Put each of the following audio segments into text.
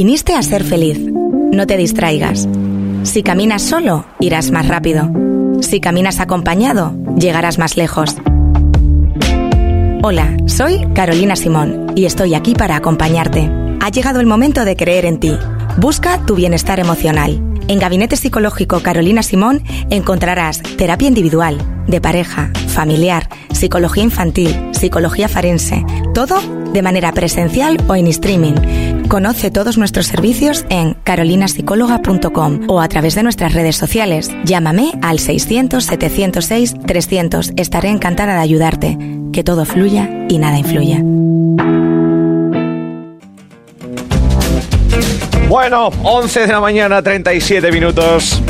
Viniste a ser feliz. No te distraigas. Si caminas solo, irás más rápido. Si caminas acompañado, llegarás más lejos. Hola, soy Carolina Simón y estoy aquí para acompañarte. Ha llegado el momento de creer en ti. Busca tu bienestar emocional. En Gabinete Psicológico Carolina Simón encontrarás terapia individual, de pareja, familiar, psicología infantil, psicología forense, todo de manera presencial o en streaming. Conoce todos nuestros servicios en carolinapsicóloga.com o a través de nuestras redes sociales. Llámame al 600 706 300. Estaré encantada de ayudarte. Que todo fluya y nada influya. Bueno, 11 de la mañana, 37 minutos.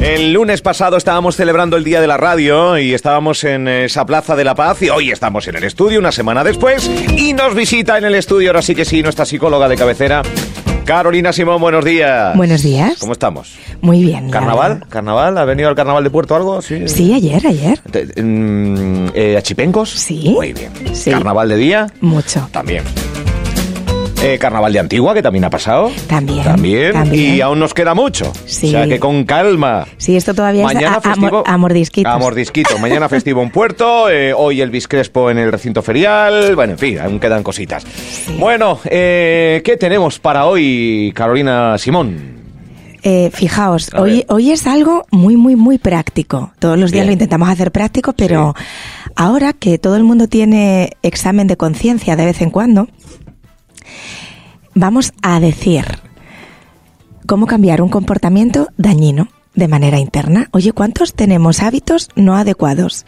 El lunes pasado estábamos celebrando el Día de la Radio y estábamos en esa Plaza de la Paz y hoy estamos en el estudio una semana después y nos visita en el estudio, ahora sí que sí, nuestra psicóloga de cabecera, Carolina Simón, buenos días. Buenos días. ¿Cómo estamos? Muy bien. ¿Carnaval? ¿Carnaval? ¿Ha venido al Carnaval de Puerto algo? Sí, sí ayer, ayer. Mm, eh, ¿A Chipencos? Sí. Muy bien. ¿Carnaval de día? Mucho. También. Eh, Carnaval de Antigua, que también ha pasado. También, también. Y aún nos queda mucho. Sí. O sea que con calma. Sí, esto todavía Mañana es a, festivo, a, mordisquito. A mordisquito. Mañana festivo en Puerto, eh, hoy el Crespo en el recinto ferial. Bueno, en fin, aún quedan cositas. Bueno, eh, ¿qué tenemos para hoy, Carolina Simón? Eh, fijaos, hoy, hoy es algo muy, muy, muy práctico. Todos los días Bien. lo intentamos hacer práctico, pero ahora que todo el mundo tiene examen de conciencia de vez en cuando, vamos a decir cómo cambiar un comportamiento dañino de manera interna. Oye, ¿cuántos tenemos hábitos no adecuados?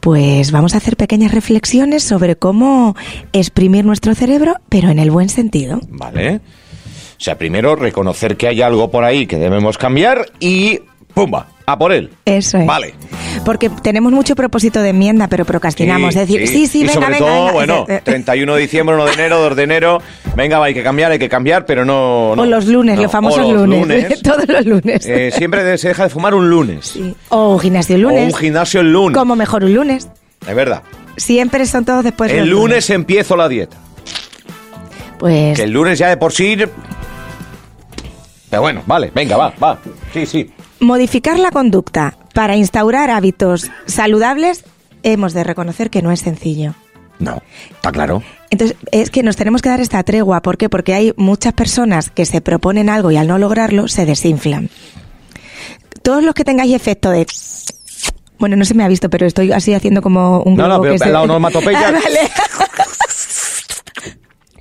Pues vamos a hacer pequeñas reflexiones sobre cómo exprimir nuestro cerebro, pero en el buen sentido. Vale. O sea, primero reconocer que hay algo por ahí que debemos cambiar y ¡pumba! A por él. Eso es. Vale. Porque tenemos mucho propósito de enmienda, pero procrastinamos. es decir, sí, sí, y venga, sobre venga, todo, venga. bueno, Eh, eh, 31 de diciembre, 1 de enero, 2 de enero. Venga, va, hay que cambiar, hay que cambiar, pero no. no. O los lunes, No, los famosos o los lunes. Todos los lunes. Eh, siempre se deja de fumar un lunes. Sí. O un gimnasio el O lunes. un gimnasio el lunes. Como mejor un lunes. Es verdad. Siempre son todos después el los lunes empiezo la dieta. Pues Que el lunes ya de por sí. Pero bueno, vale, venga, va, va. Sí, sí. modificar la conducta para instaurar hábitos saludables, hemos de reconocer que no es sencillo. No, está claro. Entonces, es que nos tenemos que dar esta tregua. ¿Por qué? Porque hay muchas personas que se proponen algo y al no lograrlo se desinflan. Todos los que tengáis efecto de... Bueno, no se me ha visto, pero estoy así haciendo como un No, no, pero se- la onomatopeya- Ah, vale.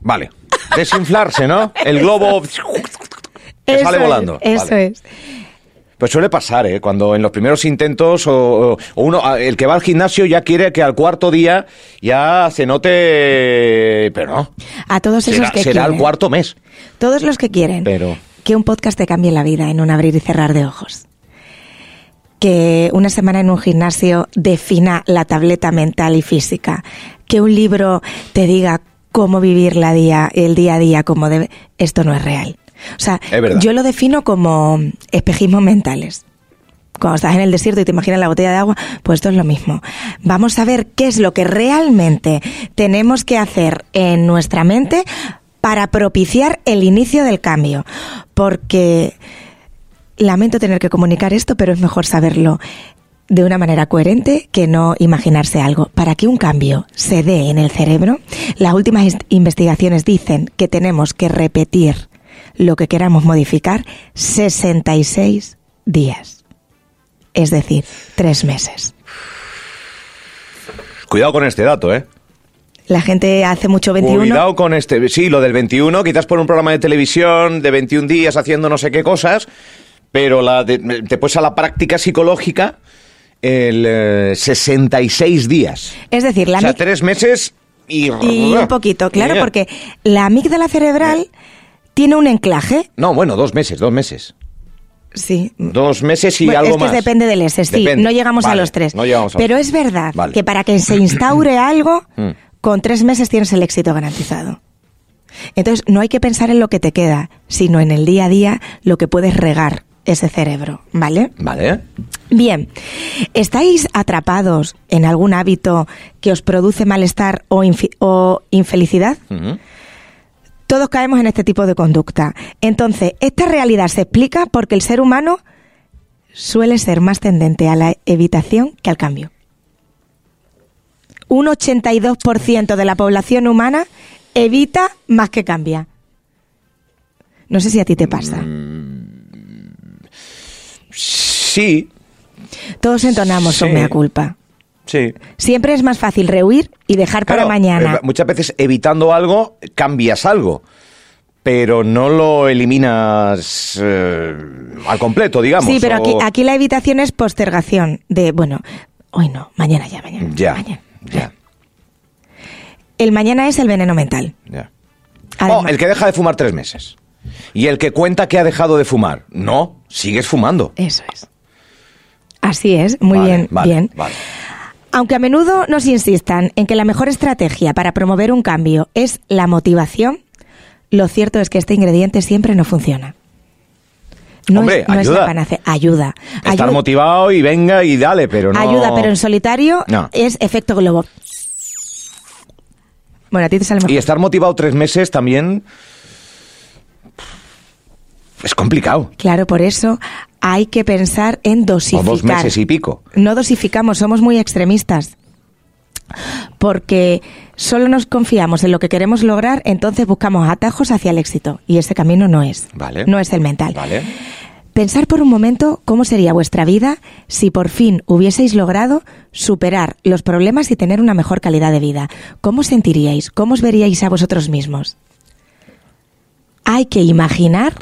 Vale. Desinflarse, ¿no? El globo. Que sale es, volando. Eso es. Pues suele pasar, ¿eh? Cuando en los primeros intentos o, o uno, el que va al gimnasio ya quiere que al cuarto día ya se note, pero no. A todos esos Será, que será quieren. el cuarto mes, Todos los que quieren. pero Que un podcast te cambie la vida en un abrir y cerrar de ojos. Que una semana en un gimnasio defina la tableta mental y física. Que un libro te diga cómo vivir la día, el día a día como debe. Esto no es real. O sea, yo lo defino como espejismos mentales. Cuando estás en el desierto y te imaginas la botella de agua, pues esto es lo mismo. Vamos a ver qué es lo que realmente tenemos que hacer en nuestra mente para propiciar el inicio del cambio. Porque lamento tener que comunicar esto, pero es mejor saberlo de una manera coherente que no imaginarse algo. Para que un cambio se dé en el cerebro, las últimas investigaciones dicen que tenemos que repetir lo que queramos modificar 66 días. Es decir, tres meses. cuidado con este dato, ¿eh? La gente hace mucho 21. Cuidado con este. Sí, lo del 21, quizás por un programa de televisión de 21 días haciendo no sé qué cosas, pero la de- después a la práctica psicológica, el eh, 66 días. Es decir, la o sea, tres meses y... y un poquito, claro, porque la amígdala cerebral tiene un enclaje. No, bueno, dos meses, dos meses. Sí. Dos meses y Bueno, algo es que más. depende del S, sí, Depende. no llegamos a los tres. No llegamos a Pero es verdad Vale. que para que se instaure algo, Mm. con tres meses tienes el éxito garantizado. Entonces, no hay que pensar en lo que te queda, sino en el día a día lo que puedes regar ese cerebro, ¿vale? Vale. Bien, ¿estáis atrapados en algún hábito que os produce malestar o, infelicidad? Ujú. Todos caemos en este tipo de conducta. Entonces, esta realidad se explica porque el ser humano suele ser más tendente a la evitación que al cambio. Un 82% de la población humana evita más que cambia. No sé si a ti te pasa. Sí, Todos entonamos Sí. un mea culpa. Sí. Siempre es más fácil rehuir y dejar para mañana. eh, Muchas veces evitando algo, cambias algo. Pero no lo eliminas eh, al completo, digamos. Sí, pero aquí, aquí la evitación es postergación de, bueno, hoy no, mañana ya, mañana. Ya, mañana. ya, El mañana es el veneno mental. ya. Además- Oh, el que deja de fumar tres meses. Y el que cuenta que ha dejado de fumar. No, sigues fumando. Eso es. Así es, muy Vale, bien, vale, bien. vale. Aunque a menudo nos insistan en que la mejor estrategia para promover un cambio es la motivación, lo cierto es que este ingrediente siempre no funciona. No, Hombre, es, no es la ayuda. panacea. Ayuda. Estar Ayuda, motivado y venga y dale, pero no. ayuda, pero en solitario No. es efecto globo. Bueno, a ti te sale mejor. Y estar motivado tres meses también. Es complicado. Claro, por eso hay que pensar en O dosificar. dos meses y pico. No dosificamos, somos muy extremistas. Porque solo nos confiamos en lo que queremos lograr, entonces buscamos atajos hacia el éxito. Y ese camino no es. Vale. No es el mental. Vale. Pensar por un momento cómo sería vuestra vida si por fin hubieseis logrado superar los problemas y tener una mejor calidad de vida. ¿Cómo sentiríais? ¿Cómo os veríais a vosotros mismos? Hay que imaginar.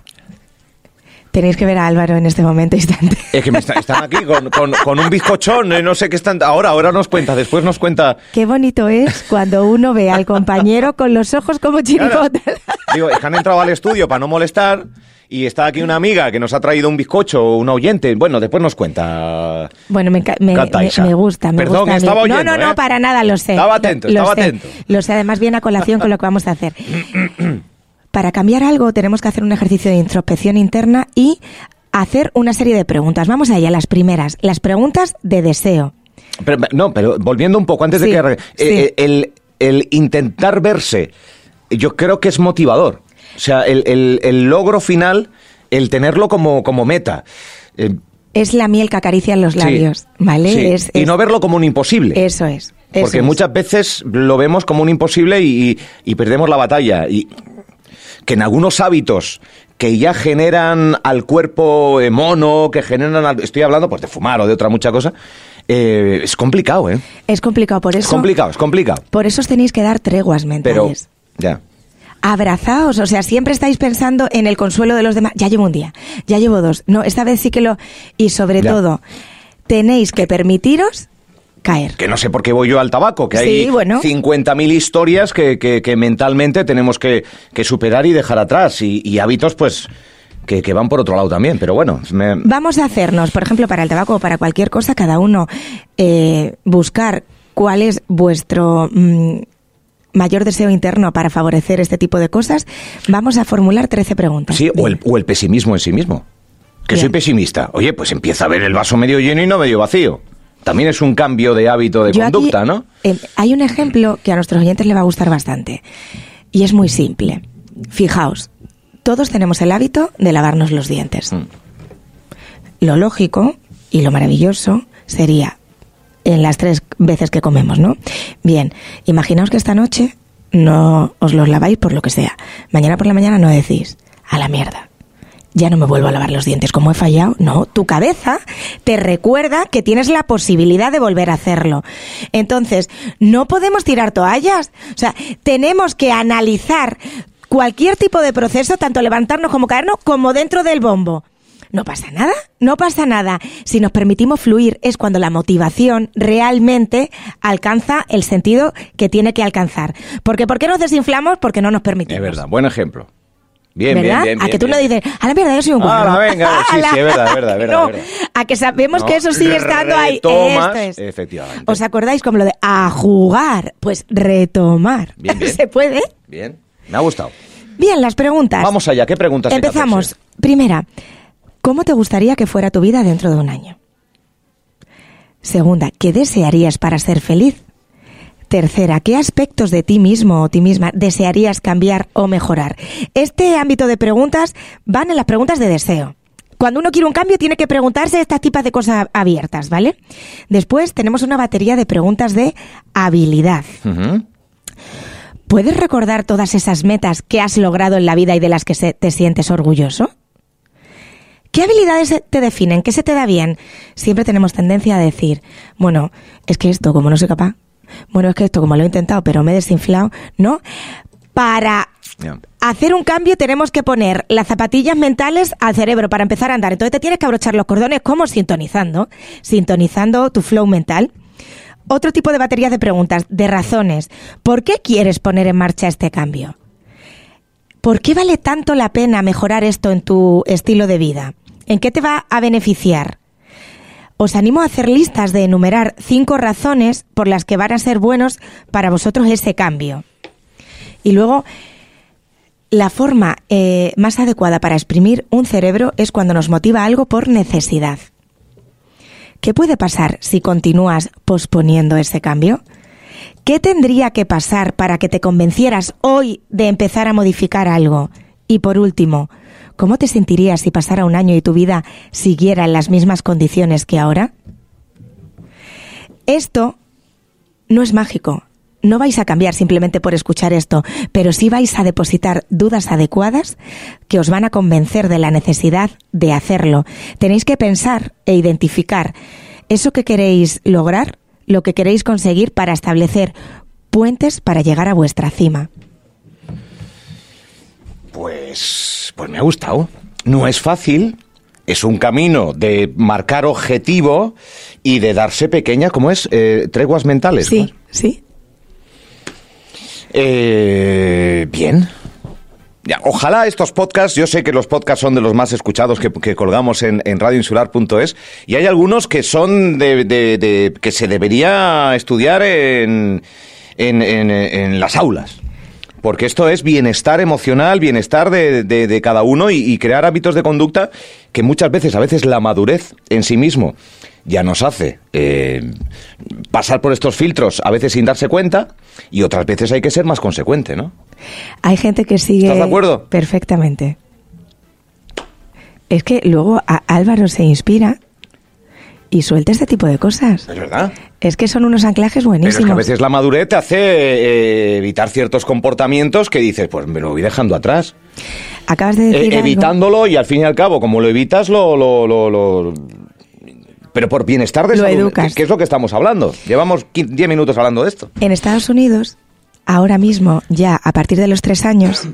Tenéis que ver a Álvaro en este momento instante. Es que me está- están aquí con, con- con un bizcochón, eh, no sé qué están. Ahora, ahora nos cuenta, después nos cuenta. Qué bonito es cuando uno ve al compañero con los ojos como chirigotas. Digo, es que han entrado al estudio para no molestar y está aquí una amiga que nos ha traído un bizcocho, un oyente. Bueno, después nos cuenta. Bueno, me, me, me- me gusta, me Perdón, gusta. estaba oyendo, no, no, no, ¿eh? para nada, lo sé. Estaba Lo- atento, lo estaba sé. atento. Lo sé, además viene a colación con lo que vamos a hacer. Para cambiar algo tenemos que hacer un ejercicio de introspección interna y hacer una serie de preguntas. Vamos allá, las primeras. Las preguntas de deseo. Pero, no, pero volviendo un poco, antes Sí, de que... sí. eh, eh, el, el intentar verse, yo creo que es motivador. O sea, el, el- el logro final, el tenerlo como, como meta. Eh, Es la miel que acaricia los sí, labios, ¿vale? sí. Es- y no verlo como un imposible. Eso es. eso Porque es. muchas veces lo vemos como un imposible y, y perdemos la batalla. Y que en algunos hábitos que ya generan al cuerpo eh, mono, que generan, al- estoy hablando pues de fumar o de otra mucha cosa, eh, es complicado, ¿eh? Es complicado, por Es eso. complicado, es complicado. Por eso os tenéis que dar treguas Pero, mentales. ya. Abrazaos, o sea, siempre estáis pensando en el consuelo de los demás. Ya llevo un día, ya llevo dos. No, esta vez sí que lo. Y sobre Ya. todo, tenéis que permitiros caer. Que no sé por qué voy yo al tabaco, que Sí, hay bueno. 50.000 historias que, que- que mentalmente tenemos que, que superar y dejar atrás. Y, y hábitos, pues, que, que van por otro lado también. Pero bueno, me- Vamos a hacernos, por ejemplo, para el tabaco o para cualquier cosa, cada uno eh, buscar cuál es vuestro mm, mayor deseo interno para favorecer este tipo de cosas. Vamos a formular 13 preguntas. sí, o el, o el pesimismo en sí mismo. Que soy pesimista. Oye, pues empieza a ver el vaso medio lleno y no medio vacío. También es un cambio de hábito de Yo aquí, conducta, ¿no? eh, hay un ejemplo que a nuestros oyentes le va a gustar bastante. Y es muy simple. Fijaos, todos tenemos el hábito de lavarnos los dientes. Mm. Lo lógico y lo maravilloso sería en las tres veces que comemos, ¿no? Bien, imaginaos que esta noche no os los laváis por lo que sea. Mañana por la mañana no decís, a la mierda. Ya no me vuelvo a lavar los dientes. Como he fallado, no. Tu cabeza te recuerda que tienes la posibilidad de volver a hacerlo. Entonces, no podemos tirar toallas. O sea, tenemos que analizar cualquier tipo de proceso, tanto levantarnos como caernos, como dentro del bombo. No pasa nada, no pasa nada. Si nos permitimos fluir es cuando la motivación realmente alcanza el sentido que tiene que alcanzar. Porque ¿por qué nos desinflamos? Porque no nos permitimos. Es verdad, buen ejemplo. Bien, ¿verdad? bien, bien. a que tú no dices, a la mierda, yo soy un guarro. venga, sí, sí, es verdad, es verdad, es verdad, No, verdad. a que sabemos No, que eso sigue estando ahí. Esto es. efectivamente. ¿Os acordáis como lo de a jugar? Pues retomar. ¿Se puede? Bien, me ha gustado. Bien, las preguntas. Vamos allá, ¿qué preguntas Empezamos. Primera, ¿cómo te gustaría que fuera tu vida dentro de un año? Segunda, ¿qué desearías para ser feliz? Tercera, ¿qué aspectos de ti mismo o ti misma desearías cambiar o mejorar? Este ámbito de preguntas van en las preguntas de deseo. Cuando uno quiere un cambio tiene que preguntarse estas tipas de cosas abiertas, ¿vale? Después tenemos una batería de preguntas de habilidad. ¿Puedes recordar todas esas metas que has logrado en la vida y de las que te sientes orgulloso? ¿Qué habilidades te definen? ¿Qué se te da bien? Siempre tenemos tendencia a decir, bueno, es que esto, como no soy capaz, bueno, es que esto como lo he intentado, pero me he desinflado, ¿no? Para hacer un cambio tenemos que poner las zapatillas mentales al cerebro para empezar a andar. Entonces te tienes que abrochar los cordones como sintonizando, sintonizando tu flow mental. Otro tipo de baterías de preguntas, de razones. ¿Por qué quieres poner en marcha este cambio? ¿Por qué vale tanto la pena mejorar esto en tu estilo de vida? ¿En qué te va a beneficiar? Os animo a hacer listas de enumerar cinco razones por las que van a ser buenos para vosotros ese cambio. Y luego, la forma eh, más adecuada para exprimir un cerebro es cuando nos motiva algo por necesidad. ¿Qué puede pasar si continúas posponiendo ese cambio? ¿Qué tendría que pasar para que te convencieras hoy de empezar a modificar algo? Y por último, ¿Cómo te sentirías si pasara un año y tu vida siguiera en las mismas condiciones que ahora? Esto no es mágico. No vais a cambiar simplemente por escuchar esto, pero sí vais a depositar dudas adecuadas que os van a convencer de la necesidad de hacerlo. Tenéis que pensar e identificar eso que queréis lograr, lo que queréis conseguir para establecer puentes para llegar a vuestra cima. Pues, pues me ha gustado. No es fácil, es un camino de marcar objetivo y de darse pequeñas, ¿cómo es? Eh, treguas mentales. Sí, sí. Eh, bien. Ya, ojalá estos podcasts, yo sé que los podcasts son de los más escuchados que, colgamos en, radioinsular.es y hay algunos que son de, que se debería estudiar en, en las aulas. Porque esto es bienestar emocional, bienestar de, cada uno y, crear hábitos de conducta que muchas veces, a veces la madurez en sí mismo ya nos hace eh, pasar por estos filtros, a veces sin darse cuenta, y otras veces hay que ser más consecuente, ¿no? Hay gente que sigue... ¿Estás de acuerdo? Perfectamente. Es que luego Álvaro se inspira y suelta este tipo de cosas. Es verdad. Es que son unos anclajes buenísimos. Pero es que a veces la madurez te hace eh, evitar ciertos comportamientos que dices, pues me lo voy dejando atrás. Acabas de decir. Eh, evitándolo y al fin y al cabo, como lo evitas, lo. lo, lo, pero por bienestar de lo salud, educas. ¿qué es lo que estamos hablando? Llevamos 10 minutos hablando de esto. En Estados Unidos, ahora mismo, ya a partir de los tres años,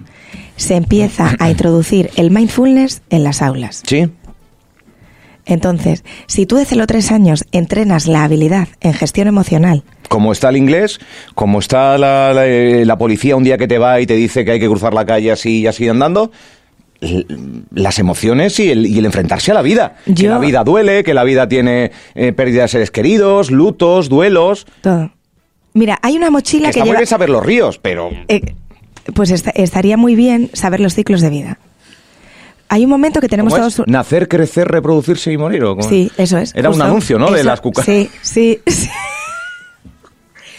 se empieza a introducir el mindfulness en las aulas. Sí. Entonces, si tú desde los tres años entrenas la habilidad en gestión emocional, como está el inglés, como está la, policía un día que te va y te dice que hay que cruzar la calle así y así andando, las emociones y el, enfrentarse a la vida. Que la vida duele, que la vida tiene eh, pérdida de seres queridos, lutos, duelos. Todo. Mira, hay una mochila que, está muy bien saber los ríos, pero... Eh, pues estaría muy bien saber los ciclos de vida hay un momento que tenemos todos... Nacer, crecer, reproducirse y morir. ¿o sí, eso es. Era un anuncio, ¿no? de las cucas. Sí, sí. sí.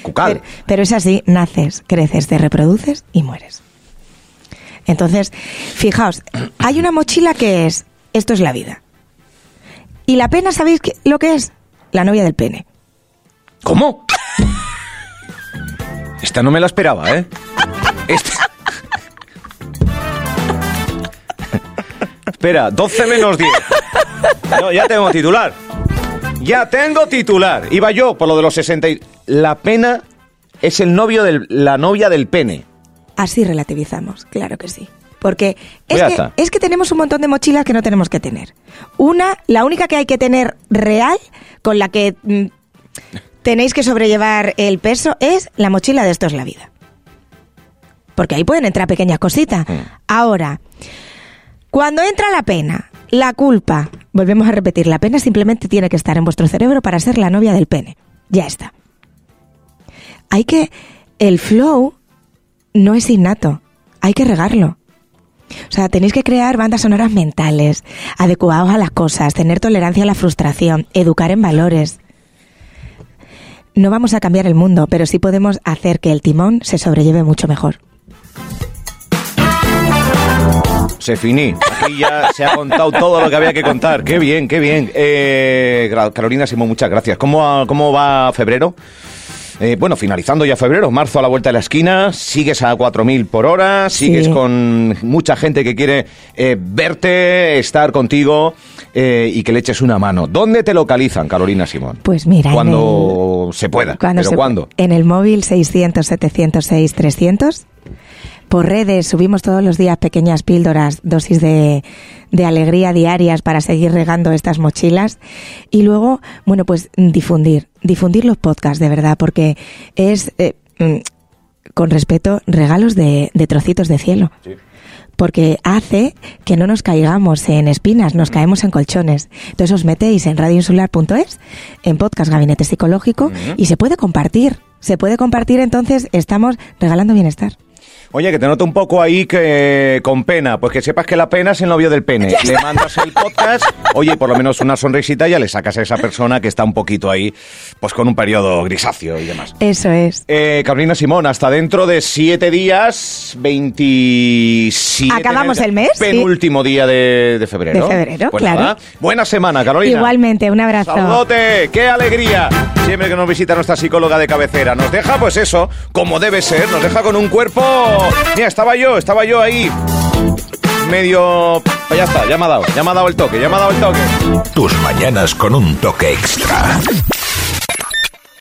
Cucal. Pero, es así, naces, creces, te reproduces y mueres. Entonces, fijaos, hay una mochila que es, esto es la vida. Y la pena, ¿sabéis lo que es? La novia del pene. ¿Cómo? Esta no me la esperaba, ¿eh? Esta... Espera, 12 menos 10. No, ya tengo titular. Ya tengo titular. Iba yo por lo de los 60. La pena es el novio del, la novia del pene. Así relativizamos, claro que sí. Porque es que, es que, tenemos un montón de mochilas que no tenemos que tener. Una, la única que hay que tener real, con la que mm, tenéis que sobrellevar el peso, es la mochila de esto es la vida. Porque ahí pueden entrar pequeñas cositas. Mm. Ahora, cuando entra la pena, la culpa, volvemos a repetir, la pena simplemente tiene que estar en vuestro cerebro para ser la novia del pene. Ya está. Hay que... El flow no es innato, hay que regarlo. O sea, tenéis que crear bandas sonoras mentales, adecuados a las cosas, tener tolerancia a la frustración, educar en valores. no vamos a cambiar el mundo, pero sí podemos hacer que el timón se sobrelleve mucho mejor. Se finí. Aquí ya se ha contado todo lo que había que contar. Qué bien, qué bien. Eh, Carolina Simón, muchas gracias. ¿Cómo, cómo va febrero? Eh, bueno, finalizando ya febrero, marzo a la vuelta de la esquina, sigues a 4.000 por hora, sigues con mucha gente que quiere eh, verte, estar contigo eh, y que le eches una mano. ¿Dónde te localizan, Carolina Simón? Pues mira, cuando se pueda. Cuando ¿Pero cuándo? En el móvil 600 706 300 por redes subimos todos los días pequeñas píldoras, dosis de, de, alegría diarias para seguir regando estas mochilas. Y luego, bueno, pues difundir, difundir los podcasts de verdad, porque es, eh, mm, con respeto, regalos de, de trocitos de cielo. porque hace que no nos caigamos en espinas, nos caemos en colchones. Entonces os metéis en radioinsular.es, en podcast Gabinete Psicológico, y se puede compartir. Se puede compartir, entonces estamos regalando bienestar. Oye, que te noto un poco ahí que con pena, pues que sepas que la pena es el novio del pene. Le mandas el podcast, oye, por lo menos una sonrisita ya le sacas a esa persona que está un poquito ahí, pues con un periodo grisáceo y demás. Eso es. Eh, Carolina Simón, hasta dentro de siete días, 27... Acabamos el mes. Penúltimo día de, febrero. De febrero, pues claro. buena semana, Carolina. Igualmente, un abrazo. Saludote, qué alegría. Siempre que nos visita nuestra psicóloga de cabecera, nos deja pues eso, como debe ser, nos deja con un cuerpo Mira, estaba yo, estaba yo ahí. Medio. Pues ya está, ya me ha dado, ya me ha dado el toque, ya me ha dado el toque. Tus mañanas con un toque extra.